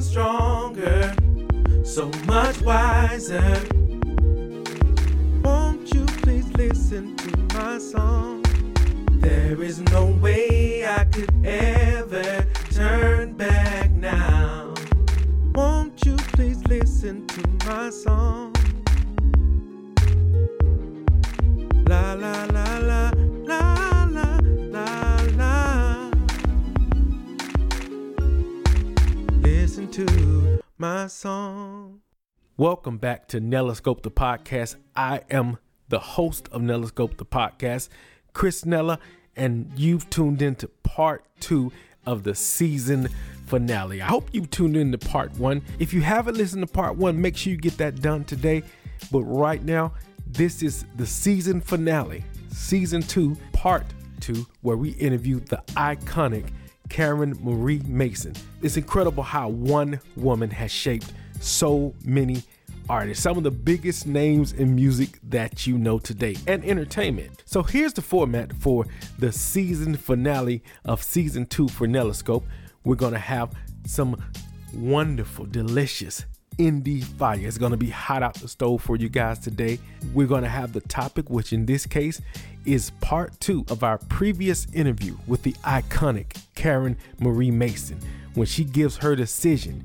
stronger, so much wiser. Won't you please listen to my song? There is no way I could ever turn back now. Won't you please listen to my song? La la la to my song. Welcome back to Nellascope the podcast. I am the host of Nellascope the podcast, Chris Nella, and you've tuned into part two of the season finale. I hope you tuned in to part one. If you haven't listened to part one, make sure you get that done today. But right now, this is the season finale, season two, part two, where we interview the iconic Karen Marie Mason. It's incredible how one woman has shaped so many artists, some of the biggest names in music that you know today and entertainment. So here's the format for the season finale of season two for Nellascope. We're gonna have some wonderful, delicious indie fire. It's gonna be hot out the stove for you guys today. We're gonna have the topic, which in this case is part two of our previous interview with the iconic Karen Marie Mason when she gives her decision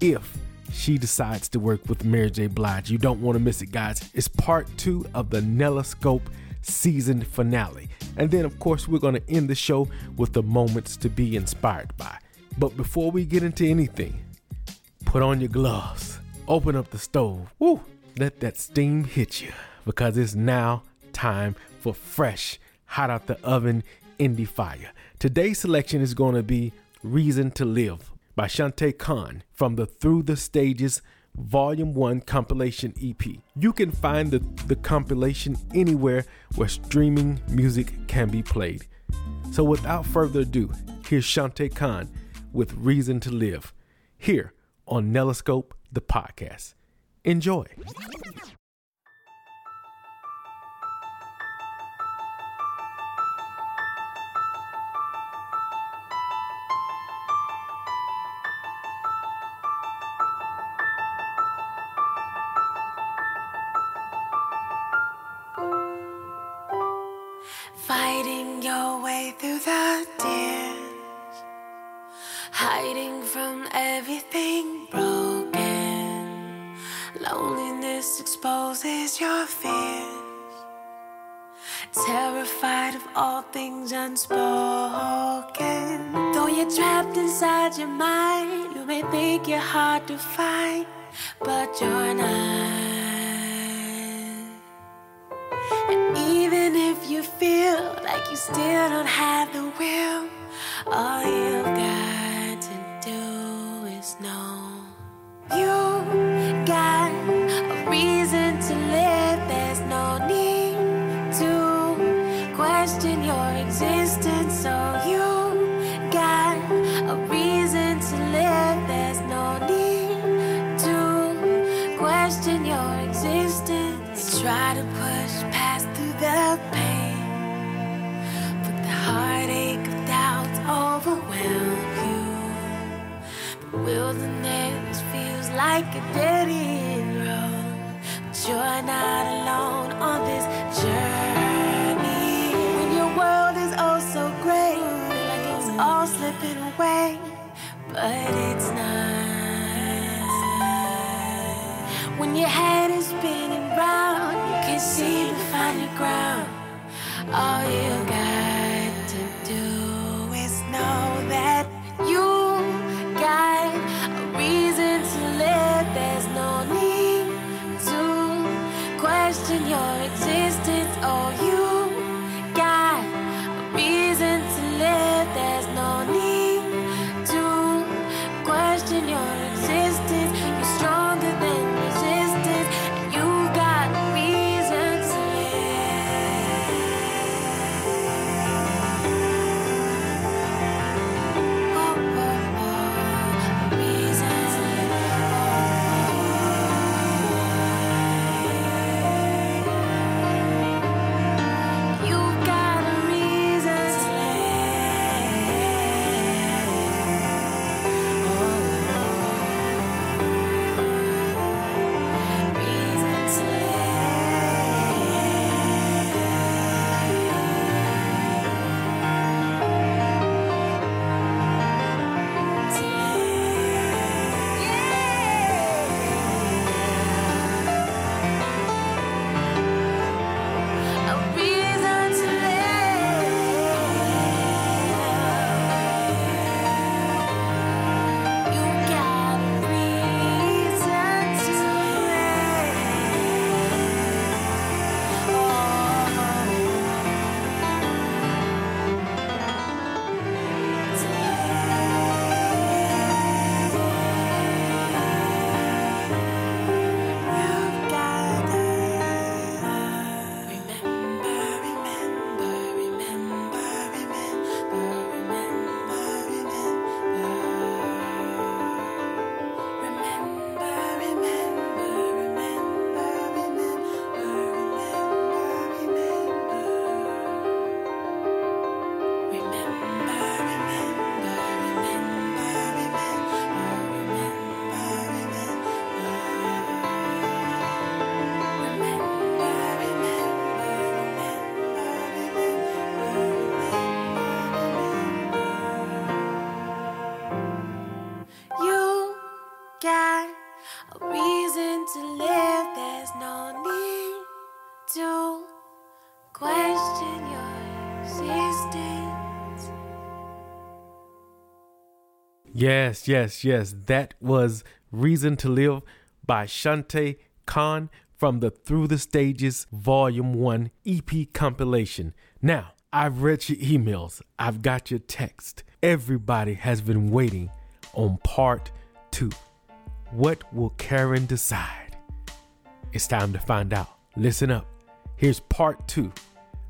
if she decides to work with Mary J. Blige. You don't want to miss it, guys. It's part two of the Nellascope season finale. And then, of course, we're going to end the show with the moments to be inspired by. But before we get into anything, put on your gloves, open up the stove, woo, let that steam hit you because it's now time for fresh, hot out the oven indie fire. Today's selection is going to be Reason to Live by Shante Khan from the Through the Stages Volume 1 compilation EP. You can find the, the compilation anywhere where streaming music can be played. So without further ado, here's Shante Khan with Reason to Live here on Nellascope, the podcast. Enjoy. Loneliness exposes your fears, terrified of all things unspoken. Though you're trapped inside your mind, you may think you're hard to find, but you're not. And even if you feel like you still don't have the will, all you've got to do is know you like a end road, but you're not alone on this journey. When your world is oh so gray, like it's all slipping away, but it's not. When your head is spinning round, you can't seem to find your ground. All you got Yes, yes, yes. That was Reason to Live by Shante Khan from the Through the Stages Volume 1 EP compilation. Now, I've read your emails, I've got your text. Everybody has been waiting on part two. What will Karen decide? It's time to find out. Listen up. Here's part two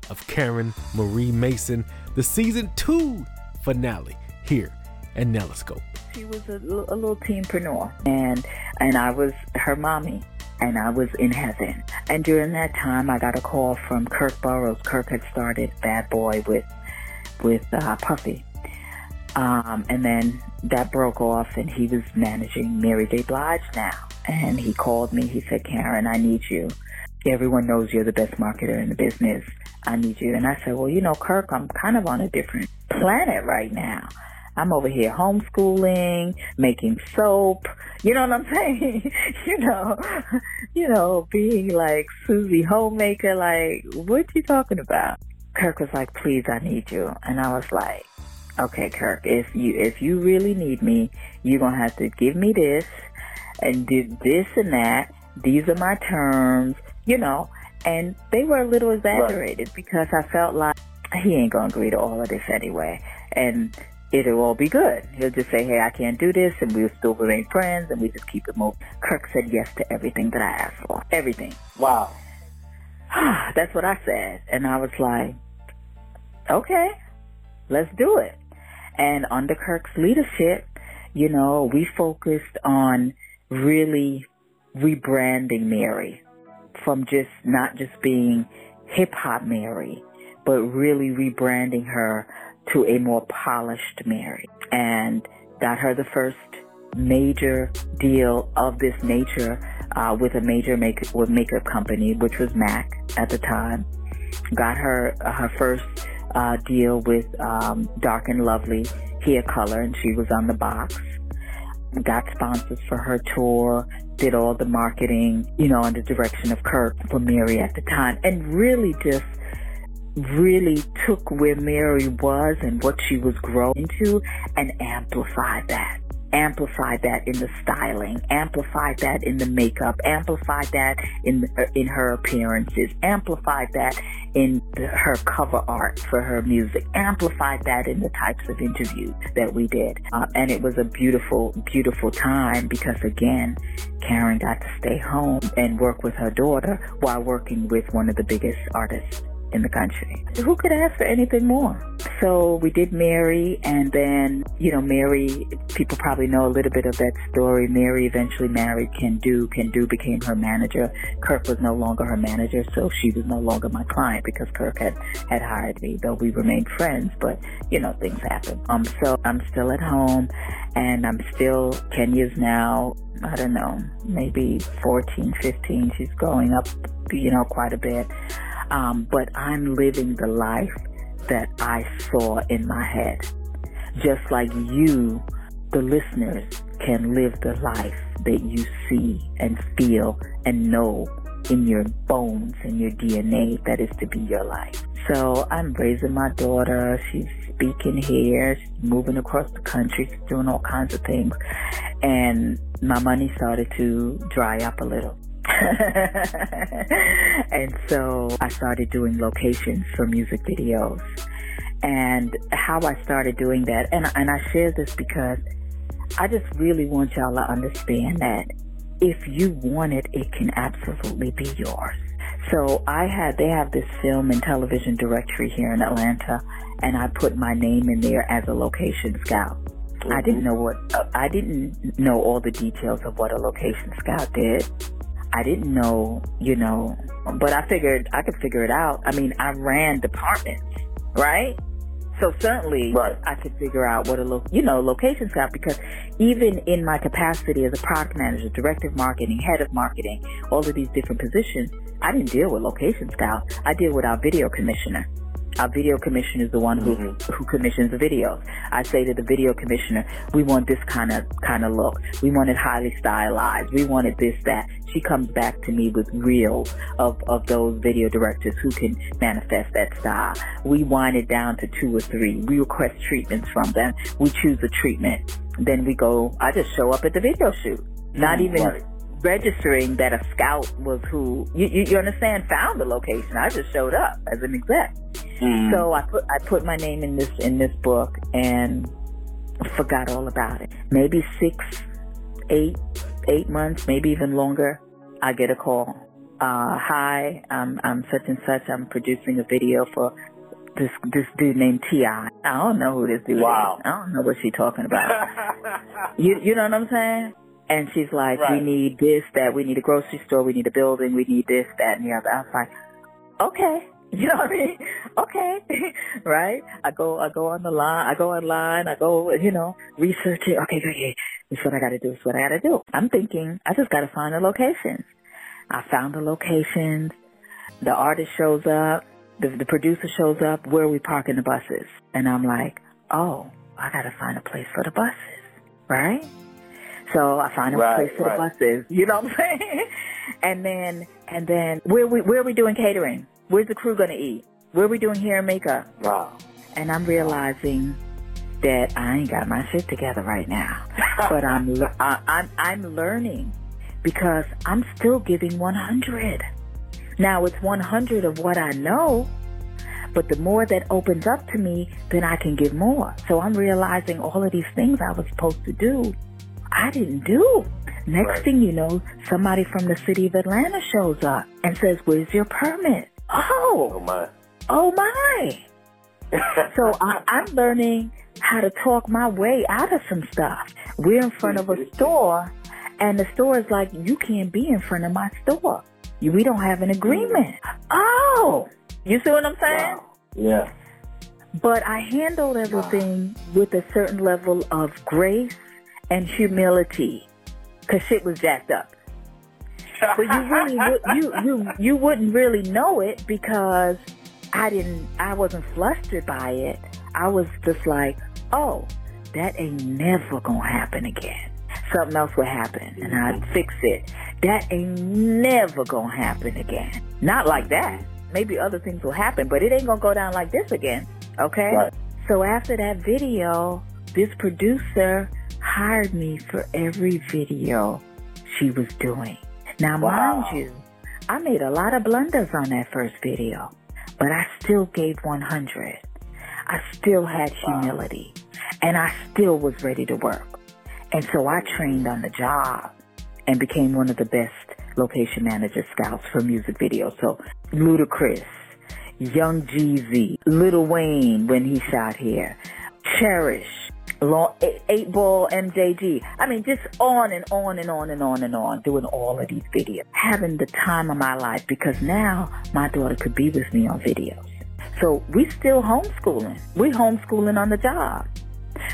of Karen Marie Mason, the season two finale here at Nellascope. She was a, a little teenpreneur, and and I was her mommy, and I was in heaven. And during that time, I got a call from Kirk Burrowes. Kirk had started Bad Boy with with uh, Puffy, um, and then that broke off, and he was managing Mary J. Blige now. And he called me. He said, "Karen, I need you. Everyone knows you're the best marketer in the business. I need you." And I said, "Well, you know, Kirk, I'm kind of on a different planet right now." I'm over here homeschooling, making soap. You know what I'm saying? you know, you know, being like Susie homemaker. Like, what you talking about? Kirk was like, "Please, I need you," and I was like, "Okay, Kirk, if you if you really need me, you're gonna have to give me this and do this and that. These are my terms, you know." And they were a little exaggerated right. because I felt like he ain't gonna agree to all of this anyway, and it'll all be good. He'll just say, hey, I can't do this, and we'll still remain friends, and we just keep it moving. Kirk said yes to everything that I asked for. Everything. Wow. That's what I said. And I was like, okay, let's do it. And under Kirk's leadership, you know, we focused on really rebranding Mary from just not just being hip hop Mary, but really rebranding her to a more polished Mary and got her the first major deal of this nature uh, with a major make with makeup company, which was MAC at the time. Got her uh, her first uh, deal with um, Dark and Lovely Hair Color, and she was on the box. Got sponsors for her tour, did all the marketing, you know, under direction of Kirk for Mary at the time, and really just really took where Mary was and what she was growing to and amplified that. Amplified that in the styling, amplified that in the makeup, amplified that in in her appearances, amplified that in the, her cover art for her music, amplified that in the types of interviews that we did. Uh, and it was a beautiful, beautiful time because again, Karen got to stay home and work with her daughter while working with one of the biggest artists in the country. Who could ask for anything more? So we did Mary, and then, you know, Mary, people probably know a little bit of that story. Mary eventually married Kendu. Ken Do became her manager. Kirk was no longer her manager, so she was no longer my client because Kirk had, had hired me, though we remained friends, but, you know, things happen. Um, so I'm still at home, and I'm still, Kenya's now, I don't know, maybe 14, 15. She's growing up, you know, quite a bit. Um, but I'm living the life that I saw in my head. Just like you, the listeners, can live the life that you see and feel and know in your bones and your DNA that is to be your life. So I'm raising my daughter. She's speaking here. She's moving across the country. She's doing all kinds of things. And my money started to dry up a little. and so I started doing locations for music videos. And how I started doing that, and, and I share this because I just really want y'all to understand that if you want it, it can absolutely be yours. So I had, they have this film and television directory here in Atlanta, and I put my name in there as a location scout. Mm-hmm. I didn't know what, uh, I didn't know all the details of what a location scout did. I didn't know, you know, but I figured I could figure it out. I mean, I ran departments, right? So certainly right. I could figure out what a lo- you know location scout because even in my capacity as a product manager, director of marketing, head of marketing, all of these different positions, I didn't deal with location scout. I deal with our video commissioner. Our video commissioner is the one who Mm-hmm. who commissions the videos. I say to the video commissioner, we want this kind of kind of look. We want it highly stylized. We wanted this that. She comes back to me with reels of of those video directors who can manifest that style. We wind it down to two or three. We request treatments from them. We choose a treatment. Then we go. I just show up at the video shoot. Not Mm, even right. Registering that a scout was who you, you, you understand found the location. I just showed up as an exec. Mm. So I put I put my name in this in this book and forgot all about it. Maybe six, eight, eight months, maybe even longer. I get a call. Uh, hi, I'm I'm such and such. I'm producing a video for this this dude named Ti. I don't know who this dude Wow. is. I don't know what she's talking about. You you know what I'm saying? And she's like, we need this, that, we need a grocery store, we need a building, we need this, that, and the other. I was like, okay. You know what I mean? Okay. right? I go, I go on the line, I go online, I go, you know, research it. Okay, okay, okay. This is what I gotta do, this is what I gotta do. I'm thinking, I just gotta find the locations. I found the locations. The artist shows up. The, the producer shows up. Where are we parking the buses? And I'm like, oh, I gotta find a place for the buses, right? So I find a Right, place for right. the buses. You know what I'm saying? And then, and then, where we where are we doing catering? Where's the crew gonna eat? Where are we doing hair and makeup? wow. And I'm realizing that I ain't got my shit together right now. but I'm I, I'm I'm learning because I'm still giving 100. Now it's 100 of what I know, but the more that opens up to me, then I can give more. So I'm realizing all of these things I was supposed to do, I didn't do. Next Right. thing you know, somebody from the city of Atlanta shows up and says, "Where's your permit?" Oh Oh, my. oh my! So I, I'm learning how to talk my way out of some stuff. We're in front of a mm-hmm. store, and the store is like, you can't be in front of my store. We don't have an agreement. Mm-hmm. Oh, you see what I'm saying? wow. Yeah. But I handled everything with a certain level of grace and humility, cause shit was jacked up. But you really would, you you you wouldn't really know it because I didn't I wasn't flustered by it. I was just like, oh, that ain't never gonna happen again. Something else will happen and I'd fix it. That ain't never gonna happen again. Not like that. Maybe other things will happen, but it ain't gonna go down like this again. Okay? Right. So after that video, this producer hired me for every video she was doing. Now, Wow. mind you, I made a lot of blunders on that first video, but I still gave 100. I still had humility, and I still was ready to work. And so I trained on the job and became one of the best location manager scouts for music videos. So Ludacris, Young Jeezy, Lil Wayne when he shot here, Cherish, Long, eight, eight Ball MJG. I mean, just on and on and on and on and on, doing all of these videos. Having the time of my life because now my daughter could be with me on videos. So we still homeschooling. We homeschooling on the job.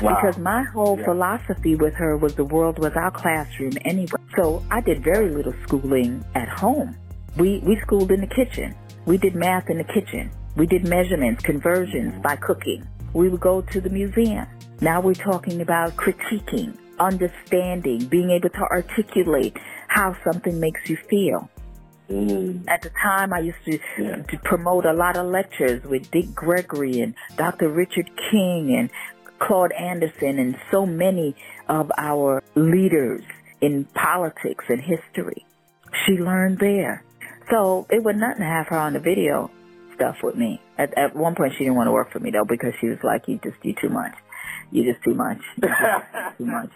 Wow. Because my whole Yeah. philosophy with her was the world was our classroom anyway. So I did very little schooling at home. We we schooled in the kitchen. We did math in the kitchen. We did measurements, conversions mm-hmm. by cooking. We would go to the museum. Now we're talking about critiquing, understanding, being able to articulate how something makes you feel. Mm. At the time, I used to, Yeah. to promote a lot of lectures with Dick Gregory and Dr. Richard King and Claude Anderson and so many of our leaders in politics and history. She learned there. So it was nothing to have her on the video stuff with me. At, at one point, she didn't want to work for me though because she was like, "You just do too much. You just too much. Just too much."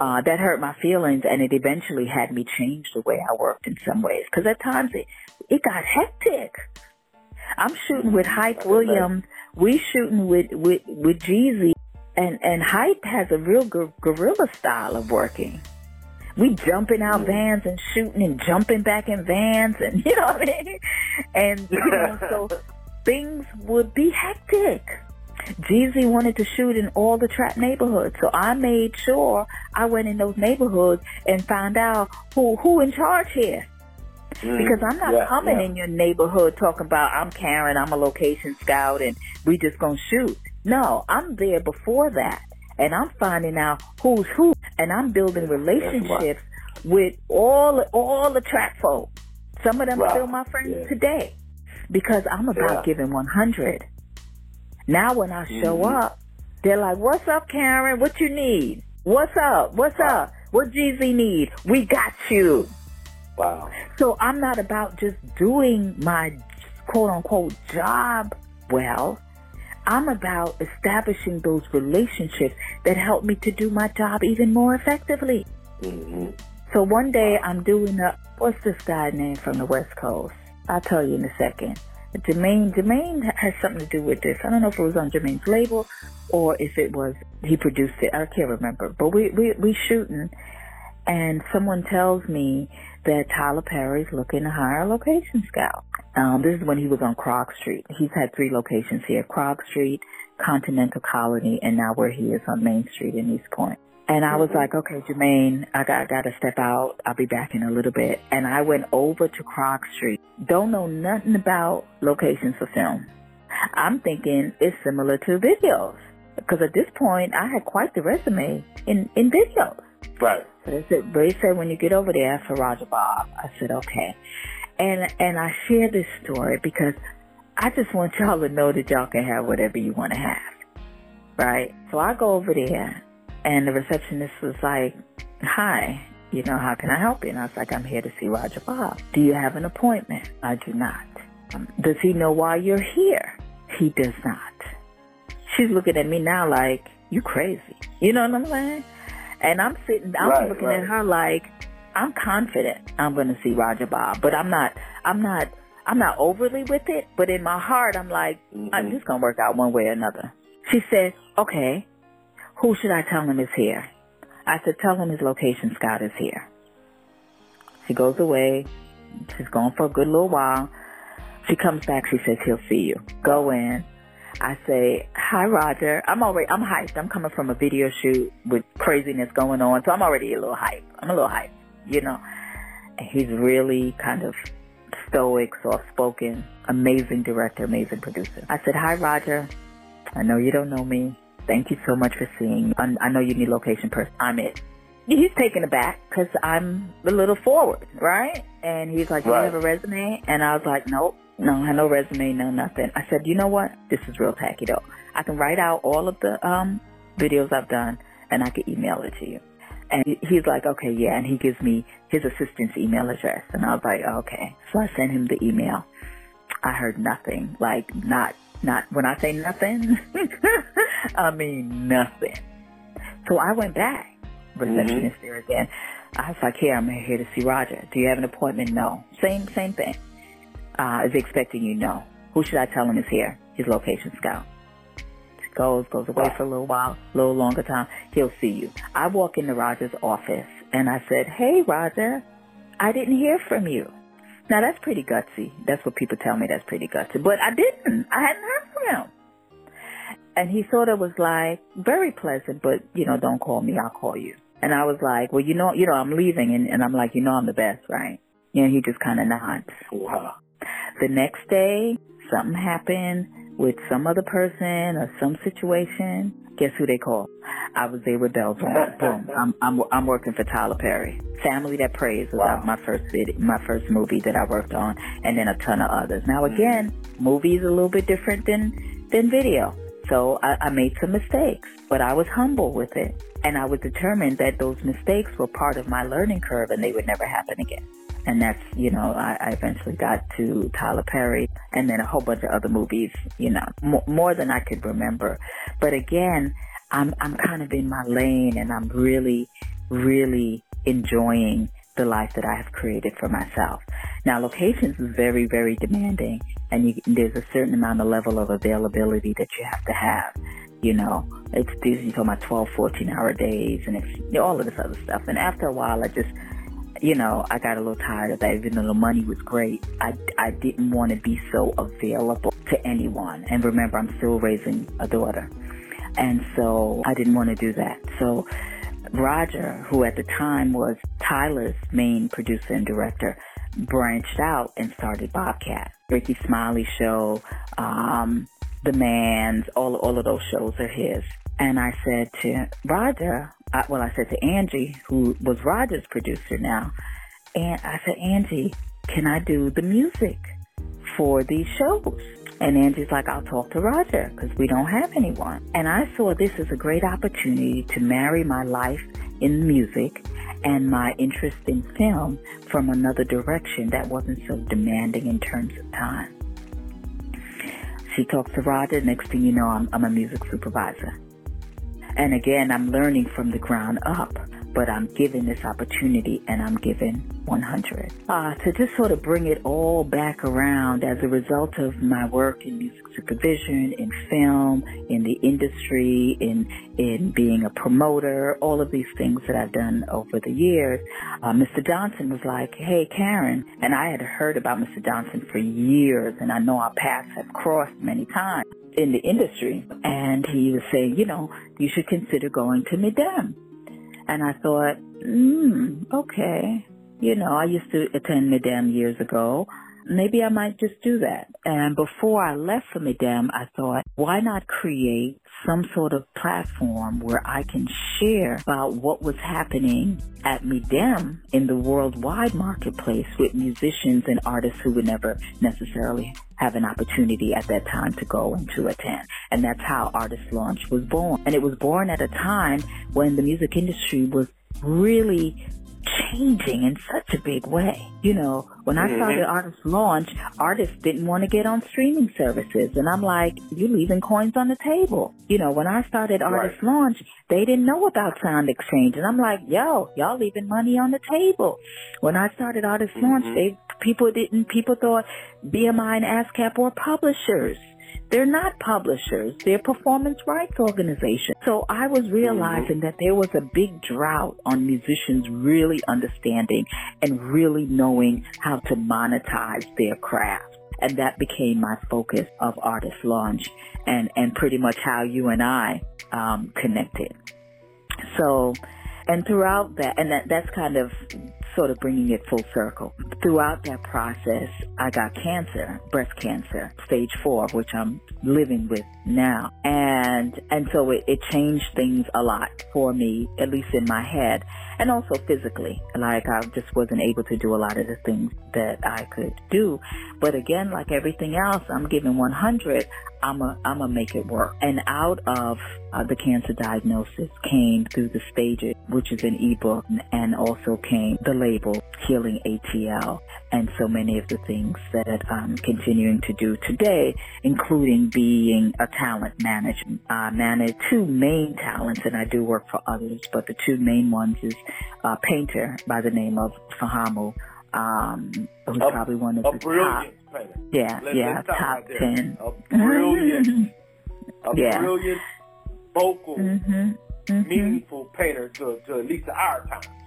Uh, that hurt my feelings, and it eventually had me change the way I worked in some ways. Because at times it it got hectic. I'm shooting with Hype Williams. We shooting with with with Jeezy, and and Hype has a real gu- guerrilla style of working. We jumping out vans and shooting and jumping back in vans, and you know what I mean. And you know, so things would be hectic. Jeezy wanted to shoot in all the trap neighborhoods, so I made sure I went in those neighborhoods and found out who who in charge here. Mm, because I'm not yeah, coming yeah. in your neighborhood talking about I'm Karen, I'm a location scout, and we just gonna shoot. No, I'm there before that, and I'm finding out who's who, and I'm building relationships with all all the track folk. Some of them Wow. are still my friends Yeah. today because I'm about giving 100. Now when I show Mhm. up, they're like, "What's up, Karen? What you need? What's up? What's up? What Jeezy need? We got you." Wow. So I'm not about just doing my quote unquote job well. I'm about establishing those relationships that help me to do my job even more effectively. hmm So one day I'm doing a, what's this guy name from the West Coast? I'll tell you in a second. Jermaine, Jermaine has something to do with this. I don't know if it was on Jermaine's label or if it was, he produced it. I can't remember. But we, we, we shooting and someone tells me that Tyler Perry's looking to hire a location scout. Um, this is when he was on Krog Street. He's had three locations here, Krog Street, Continental Colony, and now where he is on Main Street in East Point. And I was like, okay, Jermaine, I got, I got to step out. I'll be back in a little bit. And I went over to Krog Street. Don't know nothing about locations for film. I'm thinking it's similar to videos. Because at this point, I had quite the resume in, in videos. Right. So they said, they said when you get over there, for Roger Bobb. I said, okay. And, and I share this story because I just want y'all to know that y'all can have whatever you want to have. Right? So I go over there and the receptionist was like, hi, you know, how can I help you? And I was like, I'm here to see Roger Bobb. Do you have an appointment? I do not. Um, does he know why you're here? He does not. She's looking at me now like, you crazy. You know what I'm saying? And I'm sitting, I'm Right, looking right. at her like, I'm confident I'm going to see Roger Bobb, but I'm not, I'm not, I'm not overly with it, but in my heart, I'm like, I'm Mhm. just going to work out one way or another. She said, okay, who should I tell him is here? I said, tell him his location scout is here. She goes away. She's gone for a good little while. She comes back. She says, he'll see you. Go in. I say, hi, Roger. I'm already, I'm hyped. I'm coming from a video shoot with craziness going on. So I'm already a little hyped. I'm a little hyped, you know. And he's really kind of stoic, soft-spoken, amazing director, amazing producer. I said, hi, Roger. I know you don't know me. Thank you so much for seeing me. I I know you need location person. I'm it. He's taken aback because I'm a little forward, right? And he's like, do you have a resume? And I was like, nope. No, I have no resume, no nothing. I said, you know what? This is real tacky though. I can write out all of the um videos I've done and I can email it to you. And he's like, okay, yeah. And he gives me his assistant's email address. And I was like, okay. So I sent him the email. I heard nothing. Like, not, not, when I say nothing, I mean nothing. So I went back. Receptionist there again. I was like, here, I'm here to see Roger. Do you have an appointment? No. Same, same thing. Uh, is he expecting you? No. Who should I tell him is here? His location scout. Goes, goes away for a little while, a little longer time. He'll see you. I walk into Roger's office and I said, hey, Roger, I didn't hear from you. Now that's pretty gutsy. That's what people tell me. That's pretty gutsy. But I didn't. I hadn't heard from him. And he sort of was like, very pleasant, but you know, don't call me. I'll call you. And I was like, well, you know, you know, I'm leaving, and, and I'm like, you know, I'm the best, right? And he just kind of nods. Wow. The next day, something happened with some other person or some situation. Guess who they call? I was there with bells on. Boom. I'm I'm I'm working for Tyler Perry. Family That Prays was Wow. my first vid, my first movie that I worked on, and then a ton of others. Now mm. again, movies a little bit different than than video. So I, I made some mistakes, but I was humble with it, and I was determined that those mistakes were part of my learning curve, and they would never happen again and that's you know I, I eventually got to Tyler Perry and then a whole bunch of other movies you know more, more than I could remember. But again I'm I'm kind of in my lane and I'm really really enjoying the life that I have created for myself. Now locations is very very demanding and you, there's a certain amount of level of availability that you have to have. You know it's these you talking about 12 14 hour days and it's all of this other stuff. And after a while I just you know, I got a little tired of that. Even though the money was great, I, I didn't want to be so available to anyone. And remember, I'm still raising a daughter. And so I didn't want to do that. So Roger, who at the time was Tyler's main producer and director, branched out and started Bobbcat. Rickey Smiley Show, um, The Man's, all, all of those shows are his. And I said to Roger, I, well, I said to Angie, who was Roger's producer now, and I said, Angie, can I do the music for these shows? And Angie's like, I'll talk to Roger because we don't have anyone. And I saw this as a great opportunity to marry my life in music and my interest in film from another direction that wasn't so demanding in terms of time. She talks to Roger. Next thing you know, I'm, I'm a music supervisor. And again, I'm learning from the ground up but I'm given this opportunity and I'm given 100. Uh, to just sort of bring it all back around as a result of my work in music supervision, in film, in the industry, in, in being a promoter, all of these things that I've done over the years, uh, Mr. Johnson was like, hey, Karen, and I had heard about Mr. Johnson for years and I know our paths have crossed many times in the industry. And he was saying, you know, you should consider going to Midem. And I thought, hmm, okay. You know, I used to attend Midem years ago. Maybe I might just do that. And before I left for Midem, I thought, why not create some sort of platform where I can share about what was happening at Midem in the worldwide marketplace with musicians and artists who would never necessarily have an opportunity at that time to go and to attend. And that's how Artist Launch was born. And it was born at a time when the music industry was really changing in such a big way. You know, when I started mm-hmm. Artist Launch, artists didn't want to get on streaming services. And I'm like, you're leaving coins on the table. You know, when I started Artist right. Launch, they didn't know about SoundExchange. And I'm like, yo, y'all leaving money on the table. When I started Artist mm-hmm. Launch, they, people didn't, people thought BMI and ASCAP were publishers. They're not publishers. They're performance rights organizations. So I was realizing that there was a big drought on musicians really understanding and really knowing how to monetize their craft. And that became my focus of Artist Launch and, and pretty much how you and I um, connected. So, and throughout that, and that, that's kind of sort of bringing it full circle. Throughout that process, I got cancer, breast cancer, stage four, which I'm living with now. And, and so it, it changed things a lot for me, at least in my head and also physically. Like I just wasn't able to do a lot of the things that I could do. But again, like everything else, I'm giving 100. I'm a, I'm a make it work. And out of uh, the cancer diagnosis came through the stages, which is an ebook, and also came the label Healing ATL, and so many of the things that I'm continuing to do today, including being a talent manager. I manage two main talents, and I do work for others, but the two main ones is a painter by the name of Fahamu, um, who's a, probably one of the top. Painter. Yeah, Let, yeah, top right ten. A brilliant, a yeah. brilliant, vocal, mm-hmm, mm-hmm. meaningful painter to, to at least our time.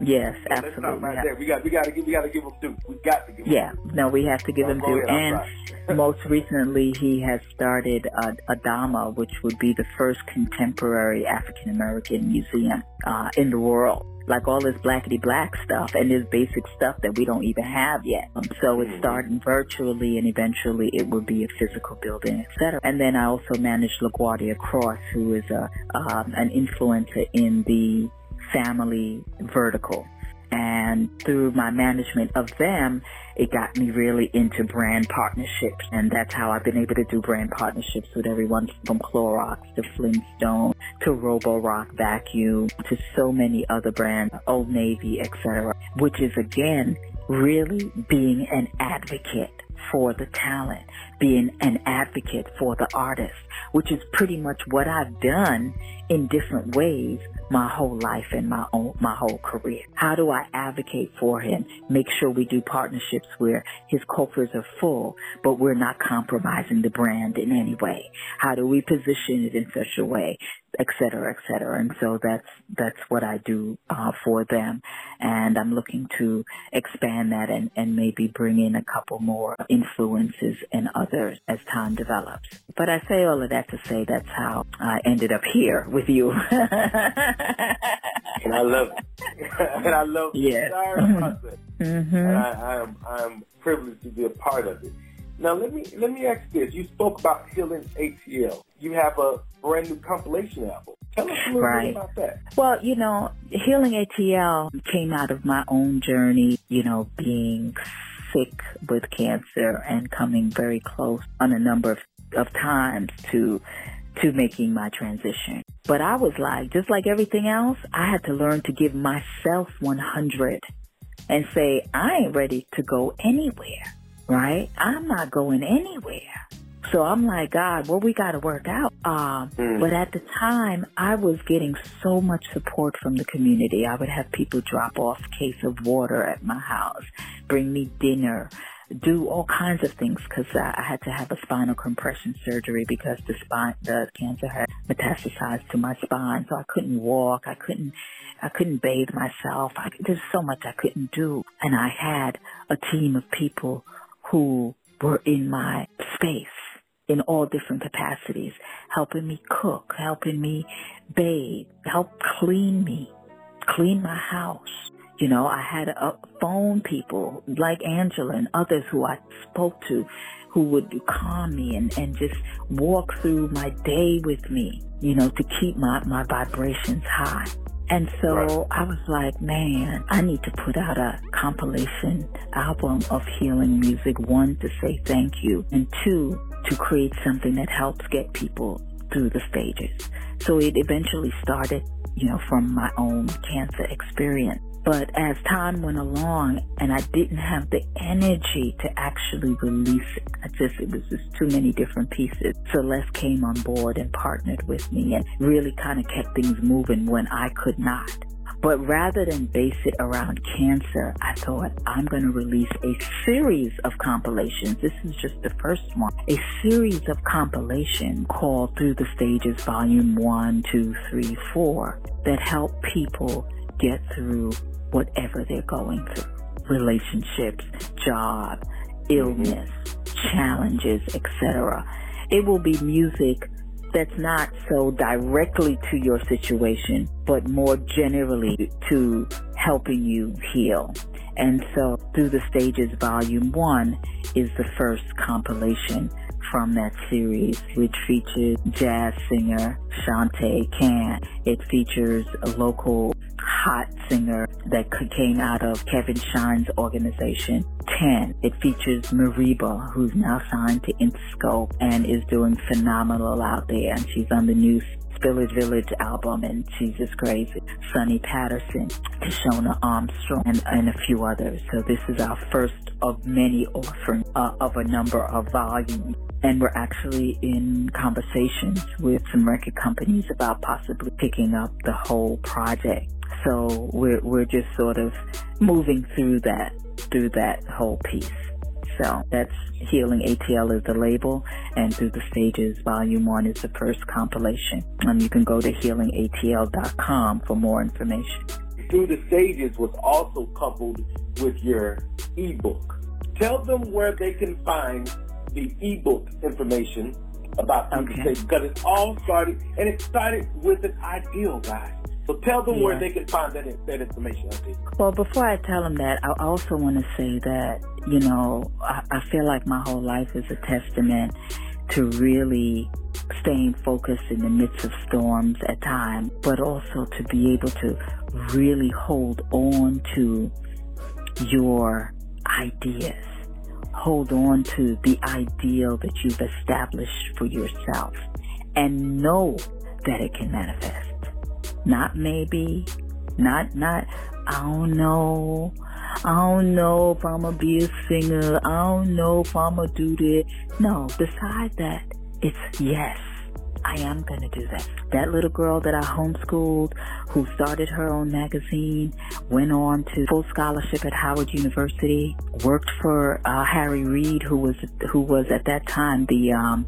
Yes, absolutely. Let's right yeah. there. We got we got to give we got to give him due. We got to give. Yeah, no, we have to give him due. And most recently, he has started a, Adama, which would be the first contemporary African American museum uh, in the world. Like all this blackety black stuff and this basic stuff that we don't even have yet. Um, so it's mm-hmm. starting virtually and eventually it will be a physical building, etc. And then I also manage LaGuardia Cross, who is a um, an influencer in the family vertical. And through my management of them, it got me really into brand partnerships. And that's how I've been able to do brand partnerships with everyone from Clorox to Flintstone to Roborock Vacuum to so many other brands, Old Navy, etc. Which is again, really being an advocate for the talent, being an advocate for the artist, which is pretty much what I've done in different ways my whole life and my own, my whole career. How do I advocate for him? Make sure we do partnerships where his coffers are full, but we're not compromising the brand in any way. How do we position it in such a way et cetera, et cetera. And so that's, that's what I do, uh, for them. And I'm looking to expand that and, and maybe bring in a couple more influences and others as time develops. But I say all of that to say that's how I ended up here with you. and I love it. and I love yes. the entire process. Mm-hmm. And I, I am I am privileged to be a part of it. Now let me let me ask this. You spoke about healing ATL. You have a brand new compilation album. Tell us a little right. bit about that. Well, you know, Healing ATL came out of my own journey, you know, being sick with cancer and coming very close on a number of, of times to to making my transition. But I was like, just like everything else, I had to learn to give myself 100 and say, I ain't ready to go anywhere, right? I'm not going anywhere. So I'm like, God, well, we got to work out. Um, mm. But at the time, I was getting so much support from the community. I would have people drop off case of water at my house, bring me dinner, do all kinds of things because I, I had to have a spinal compression surgery because the spine, the cancer had metastasized to my spine. So I couldn't walk. I couldn't, I couldn't bathe myself. I, there's so much I couldn't do. And I had a team of people who were in my space in all different capacities, helping me cook, helping me bathe, help clean me, clean my house. You know, I had a phone people like Angela and others who I spoke to who would calm me and, and just walk through my day with me, you know, to keep my, my vibrations high. And so right. I was like, man, I need to put out a compilation album of healing music. One, to say thank you. And two, to create something that helps get people through the stages. So it eventually started, you know, from my own cancer experience. But as time went along and I didn't have the energy to actually release it, I just, it was just too many different pieces. Celeste came on board and partnered with me and really kind of kept things moving when I could not. But rather than base it around cancer, I thought I'm going to release a series of compilations. This is just the first one. A series of compilation called Through the Stages Volume 1, 2, 3, 4 that help people get through whatever they're going through. Relationships, job, illness, challenges, etc. It will be music that's not so directly to your situation, but more generally to helping you heal. And so through the stages volume one is the first compilation from that series, which features jazz singer Shante Khan. It features a local hot singer that came out of Kevin Shine's organization, 10. It features Mereba, who's now signed to Interscope and is doing phenomenal out there. And she's on the new Spillage Village album, and she's just crazy. Sonny Patterson, Tishona Armstrong, and, and a few others. So this is our first of many offerings uh, of a number of volumes. And we're actually in conversations with some record companies about possibly picking up the whole project. So we're, we're just sort of moving through that, through that whole piece. So that's Healing ATL is the label, and Through the Stages Volume 1 is the first compilation. And you can go to healingatl.com for more information. Through the Stages was also coupled with your ebook. Tell them where they can find the ebook information about Through okay. the Stages, because it all started, and it started with an ideal, guys. So tell them yeah. where they can find that, that information. Well, before I tell them that, I also want to say that, you know, I, I feel like my whole life is a testament to really staying focused in the midst of storms at times, but also to be able to really hold on to your ideas. Hold on to the ideal that you've established for yourself and know that it can manifest. Not maybe. Not, not, I don't know. I don't know if I'm gonna be a singer. I don't know if I'm gonna do this. No, beside that, it's yes. I am to do that. That little girl that I homeschooled, who started her own magazine, went on to full scholarship at Howard University, worked for uh, Harry Reid, who was who was at that time the um,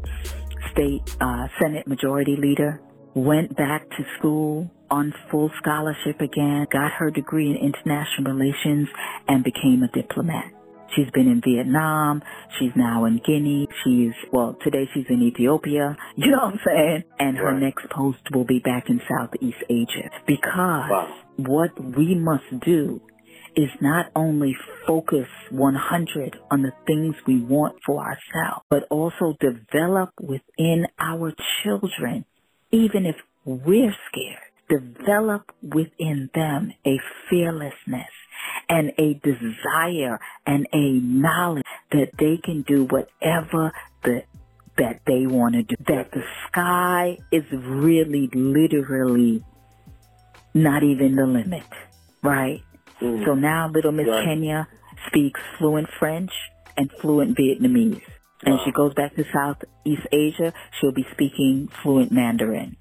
state uh, Senate Majority Leader, went back to school, on full scholarship again, got her degree in international relations, and became a diplomat. She's been in Vietnam. She's now in Guinea. She's, well, today she's in Ethiopia. You know what I'm saying? And her right. next post will be back in Southeast Asia. Because wow. what we must do is not only focus 100 on the things we want for ourselves, but also develop within our children, even if we're scared, develop within them a fearlessness and a desire and a knowledge that they can do whatever the that they want to do. That the sky is really literally not even the limit, right? Mm. So now little Miss right. Kenya speaks fluent French and fluent Vietnamese. And wow. she goes back to Southeast Asia, she'll be speaking fluent Mandarin.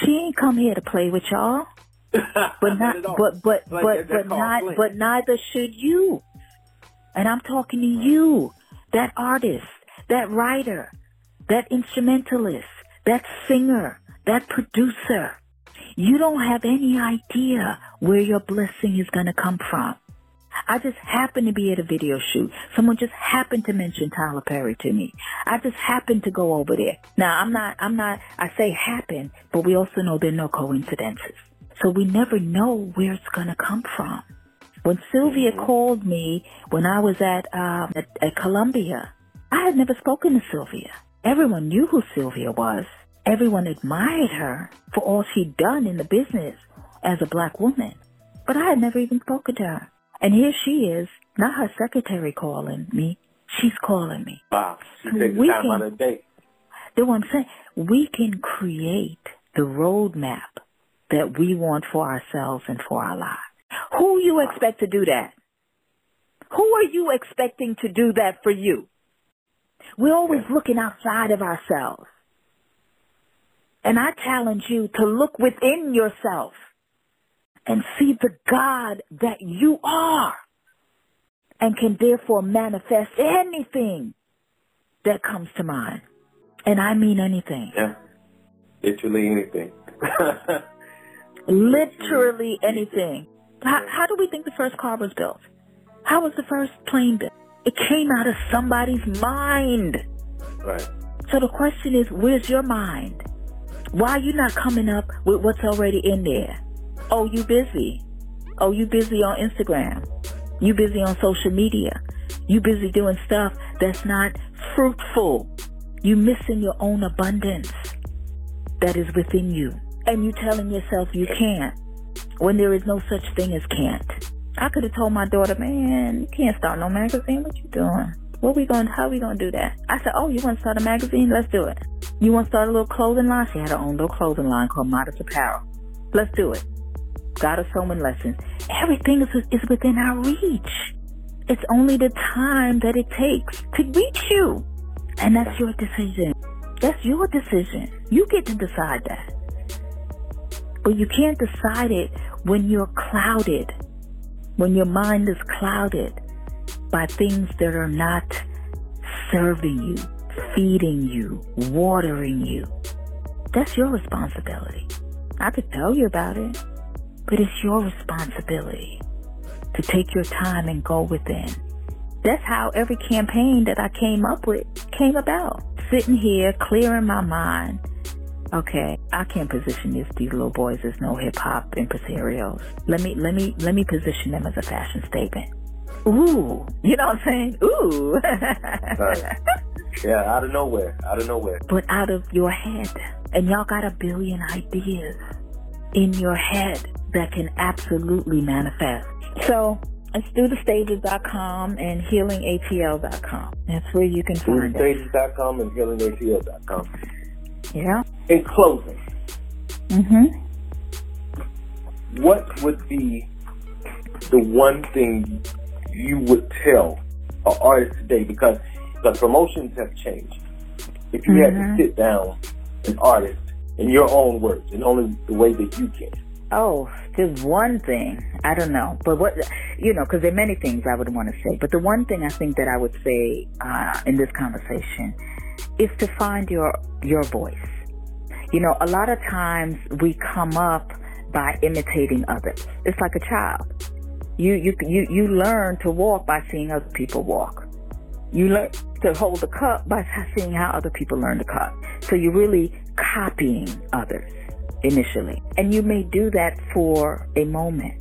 She ain't come here to play with y'all. But not, but but like but but not but neither should you. And I'm talking to you, that artist, that writer, that instrumentalist, that singer, that producer. You don't have any idea where your blessing is going to come from. I just happened to be at a video shoot. Someone just happened to mention Tyler Perry to me. I just happened to go over there. Now, I'm not, I'm not, I say happen, but we also know there are no coincidences. So we never know where it's going to come from. When Sylvia mm-hmm. called me when I was at, um, at, at Columbia, I had never spoken to Sylvia. Everyone knew who Sylvia was. Everyone admired her for all she'd done in the business as a black woman. But I had never even spoken to her. And here she is, not her secretary calling me, she's calling me. Wow, she takes we time can, out of the day. That's what I'm saying. We can create the roadmap that we want for ourselves and for our lives. Who you expect to do that? Who are you expecting to do that for you? We're always looking outside of ourselves. And I challenge you to look within yourself and see the God that you are and can therefore manifest anything that comes to mind. And I mean anything. Yeah. Literally anything. Literally anything. How, how do we think the first car was built? How was the first plane built? It came out of somebody's mind. Right. So the question is, where's your mind? Why are you not coming up with what's already in there? Oh, you busy. Oh, you busy on Instagram. You busy on social media. You busy doing stuff that's not fruitful. You missing your own abundance that is within you. And you telling yourself you can't when there is no such thing as can't. I could have told my daughter, man, you can't start no magazine. What you doing? What we going? How we gonna do that? I said, oh, you want to start a magazine? Let's do it. You want to start a little clothing line? She had her own little clothing line called Modest Apparel. Let's do it. Got us sewing lessons. Everything is, is within our reach. It's only the time that it takes to reach you. And that's your decision. That's your decision. You get to decide that. But you can't decide it when you're clouded, when your mind is clouded by things that are not serving you, feeding you, watering you. That's your responsibility. I could tell you about it, but it's your responsibility to take your time and go within. That's how every campaign that I came up with came about. Sitting here, clearing my mind. Okay, I can't position these, these little boys as no hip hop impresarios. Let me, let me, let me position them as a fashion statement. Ooh, you know what I'm saying? Ooh. right. Yeah, out of nowhere, out of nowhere. But out of your head. And y'all got a billion ideas in your head that can absolutely manifest. So it's throughthestages.com and healingatl.com. That's where you can find it. Throughthestages.com and healingatl.com. Yeah. In closing, mm-hmm. what would be the one thing you would tell an artist today because the promotions have changed. If you mm-hmm. had to mm-hmm. sit down an artist in your own words and only the way that you can. Oh, just one thing. I don't know, but what you know, because there are many things I would want to say. But the one thing I think that I would say uh, in this conversation is to find your your voice. You know, a lot of times we come up by imitating others. It's like a child. You, you, you, you learn to walk by seeing other people walk. You learn to hold a cup by seeing how other people learn to cup. So you're really copying others initially. And you may do that for a moment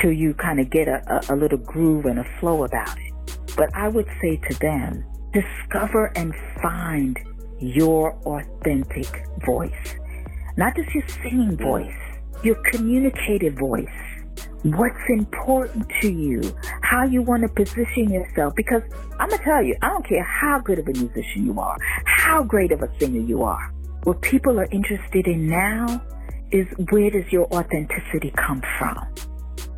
till you kind of get a, a, a little groove and a flow about it. But I would say to them, discover and find your authentic voice. Not just your singing voice, your communicative voice. What's important to you, how you want to position yourself. Because I'm going to tell you, I don't care how good of a musician you are, how great of a singer you are. What people are interested in now is where does your authenticity come from?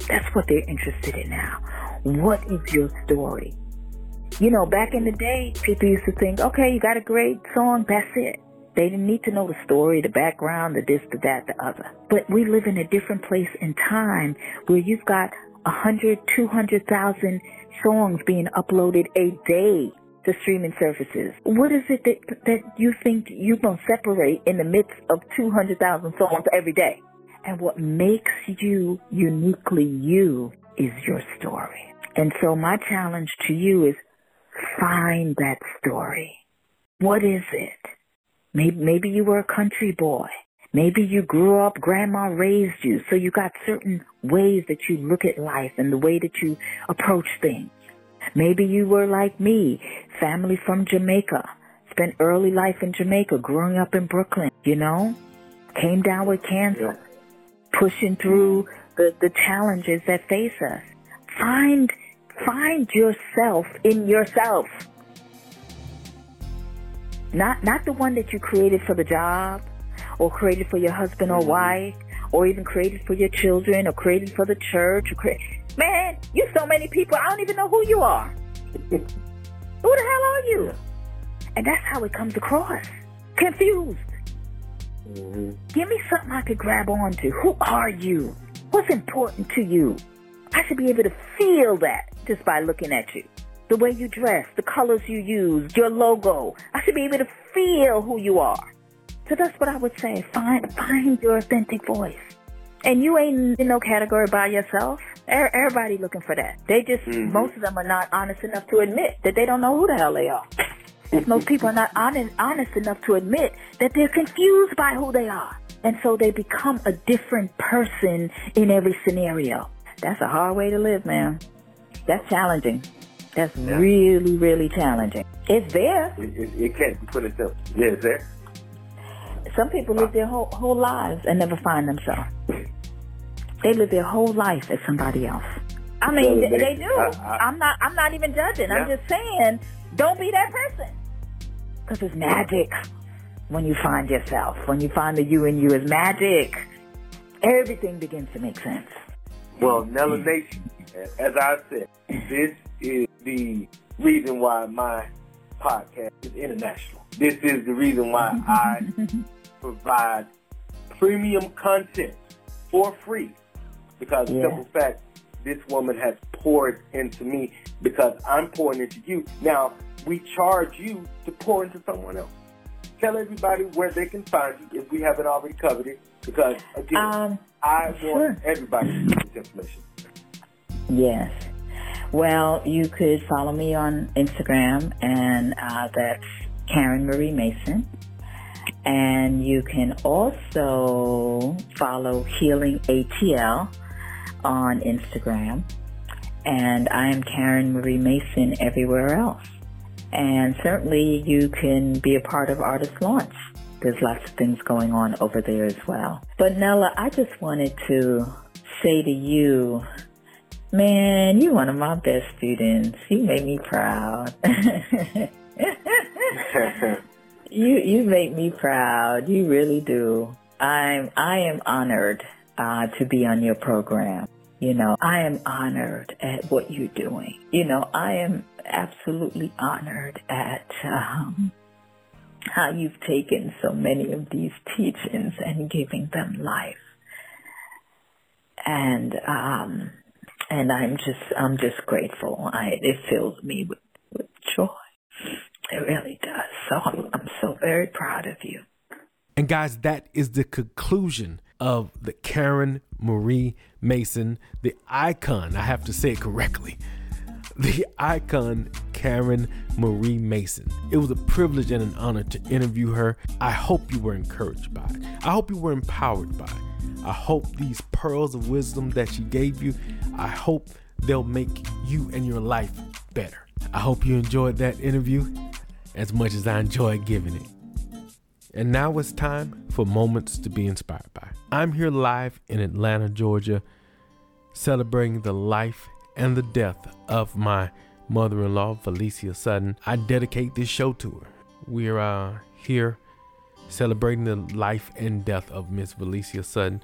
That's what they're interested in now. What is your story? You know, back in the day, people used to think, okay, you got a great song, that's it. They didn't need to know the story, the background, the this, the that, the other. But we live in a different place in time where you've got a hundred, two hundred thousand songs being uploaded a day to streaming services. What is it that that you think you're gonna separate in the midst of two hundred thousand songs every day? And what makes you uniquely you is your story. And so my challenge to you is find that story. What is it? Maybe, maybe you were a country boy. Maybe you grew up, grandma raised you, so you got certain ways that you look at life and the way that you approach things. Maybe you were like me, family from Jamaica, spent early life in Jamaica, growing up in Brooklyn, you know? Came down with cancer, pushing through the, the challenges that face us. Find, find yourself in yourself. Not not the one that you created for the job or created for your husband or mm-hmm. wife or even created for your children or created for the church or cre- Man, you so many people, I don't even know who you are. who the hell are you? And that's how it comes across. Confused. Mm-hmm. Give me something I could grab onto. Who are you? What's important to you? I should be able to feel that just by looking at you the way you dress, the colors you use, your logo. I should be able to feel who you are. So that's what I would say. Find find your authentic voice. And you ain't in no category by yourself. Everybody looking for that. They just mm-hmm. most of them are not honest enough to admit that they don't know who the hell they are. most people are not honest, honest enough to admit that they're confused by who they are. And so they become a different person in every scenario. That's a hard way to live, man. That's challenging. That's yeah. really, really challenging. It's there. It, it, it can't be put itself. Yeah, it's there. Some people live their whole, whole lives and never find themselves. They live their whole life as somebody else. I mean, they, they, do. I, am not. I'm not even judging. Yeah. I'm just saying, don't be that person. Because it's magic when you find yourself. When you find the you and you is magic. Everything begins to make sense. Well, hmm. Nella Nation, as I said, this is the reason why my podcast is international. This is the reason why I provide premium content for free. Because yeah. simple fact, this woman has poured into me because I'm pouring into you. Now, we charge you to pour into someone else. Tell everybody where they can find you if we haven't already covered it. Because again, um, I want everybody to get this information. Yes. Well, you could follow me on Instagram, and uh, that's Karen Marie Mason. And you can also follow Healing ATL on Instagram. And I am Karen Marie Mason everywhere else. And certainly you can be a part of Artist Launch. There's lots of things going on over there as well. But Nella, I just wanted to say to you Man, you're one of my best students. You make me proud. you you make me proud. You really do. I'm I am honored uh, to be on your program. You know, I am honored at what you're doing. You know, I am absolutely honored at um, how you've taken so many of these teachings and giving them life. And um, and I'm just I'm just grateful. I it fills me with, with joy. It really does. So I'm, I'm so very proud of you. And guys, that is the conclusion of the Karen Marie Mason, the icon. I have to say it correctly. The icon Karen Marie Mason. It was a privilege and an honor to interview her. I hope you were encouraged by it. I hope you were empowered by it. I hope these pearls of wisdom that she gave you, I hope they'll make you and your life better. I hope you enjoyed that interview as much as I enjoyed giving it. And now it's time for moments to be inspired by. I'm here live in Atlanta, Georgia, celebrating the life and the death of my mother in law, Felicia Sutton. I dedicate this show to her. We're uh, here celebrating the life and death of Miss Felicia Sutton.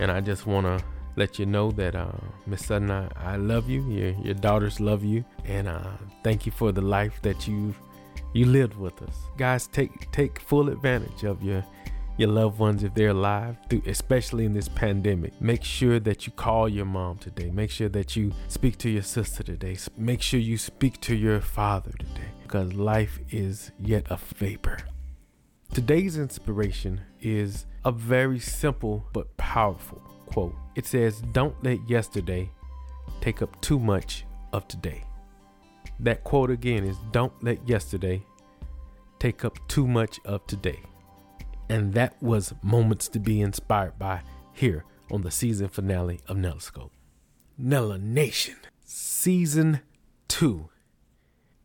And I just want to let you know that uh, Miss Sutton, I, I, love you. Your, your daughters love you. And uh, thank you for the life that you've you lived with us. Guys, take take full advantage of your your loved ones if they're alive, especially in this pandemic. Make sure that you call your mom today. Make sure that you speak to your sister today. Make sure you speak to your father today because life is yet a vapor. Today's inspiration is a very simple but powerful quote. It says, Don't let yesterday take up too much of today. That quote again is, Don't let yesterday take up too much of today. And that was moments to be inspired by here on the season finale of Nellascope. Nella Nation, season 2,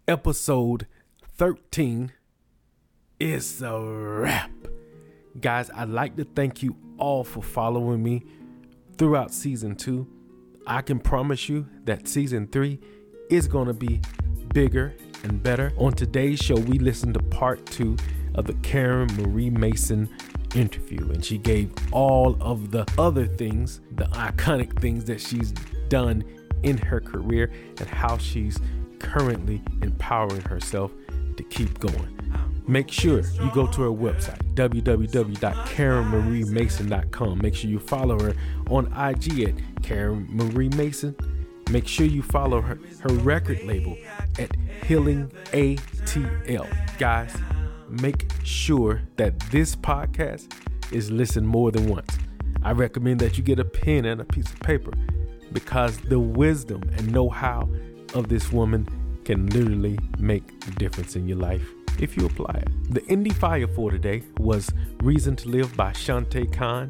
episode 13 it's a wrap. Guys, I'd like to thank you all for following me throughout season two. I can promise you that season three is going to be bigger and better. On today's show, we listened to part two of the Karen Marie Mason interview, and she gave all of the other things, the iconic things that she's done in her career, and how she's currently empowering herself to keep going make sure you go to her website, www.karenmariemason.com. Make sure you follow her on IG at Karen Marie Mason. Make sure you follow her, her record label at Healing ATL. Guys, make sure that this podcast is listened more than once. I recommend that you get a pen and a piece of paper because the wisdom and know how of this woman can literally make a difference in your life if you apply it. The indie fire for today was Reason to Live by Shante Khan,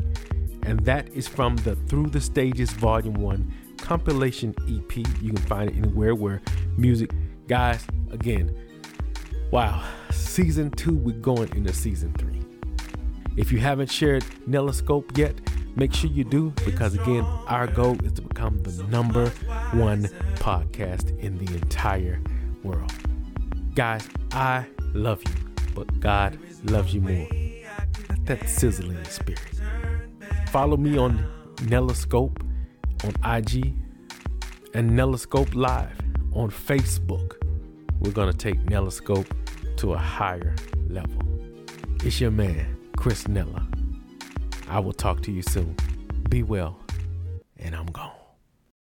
and that is from the Through the Stages Volume 1 compilation EP. You can find it anywhere where music. Guys, again, wow, season two, we're going into season three. If you haven't shared Nellascope yet, make sure you do because again, our goal is to become the number one podcast in the entire world. Guys, I love you, but God loves you more. Let that sizzle in your spirit. Follow me on Nellascope on IG and Nellascope Live on Facebook. We're going to take Nellascope to a higher level. It's your man, Chris Nella. I will talk to you soon. Be well, and I'm gone.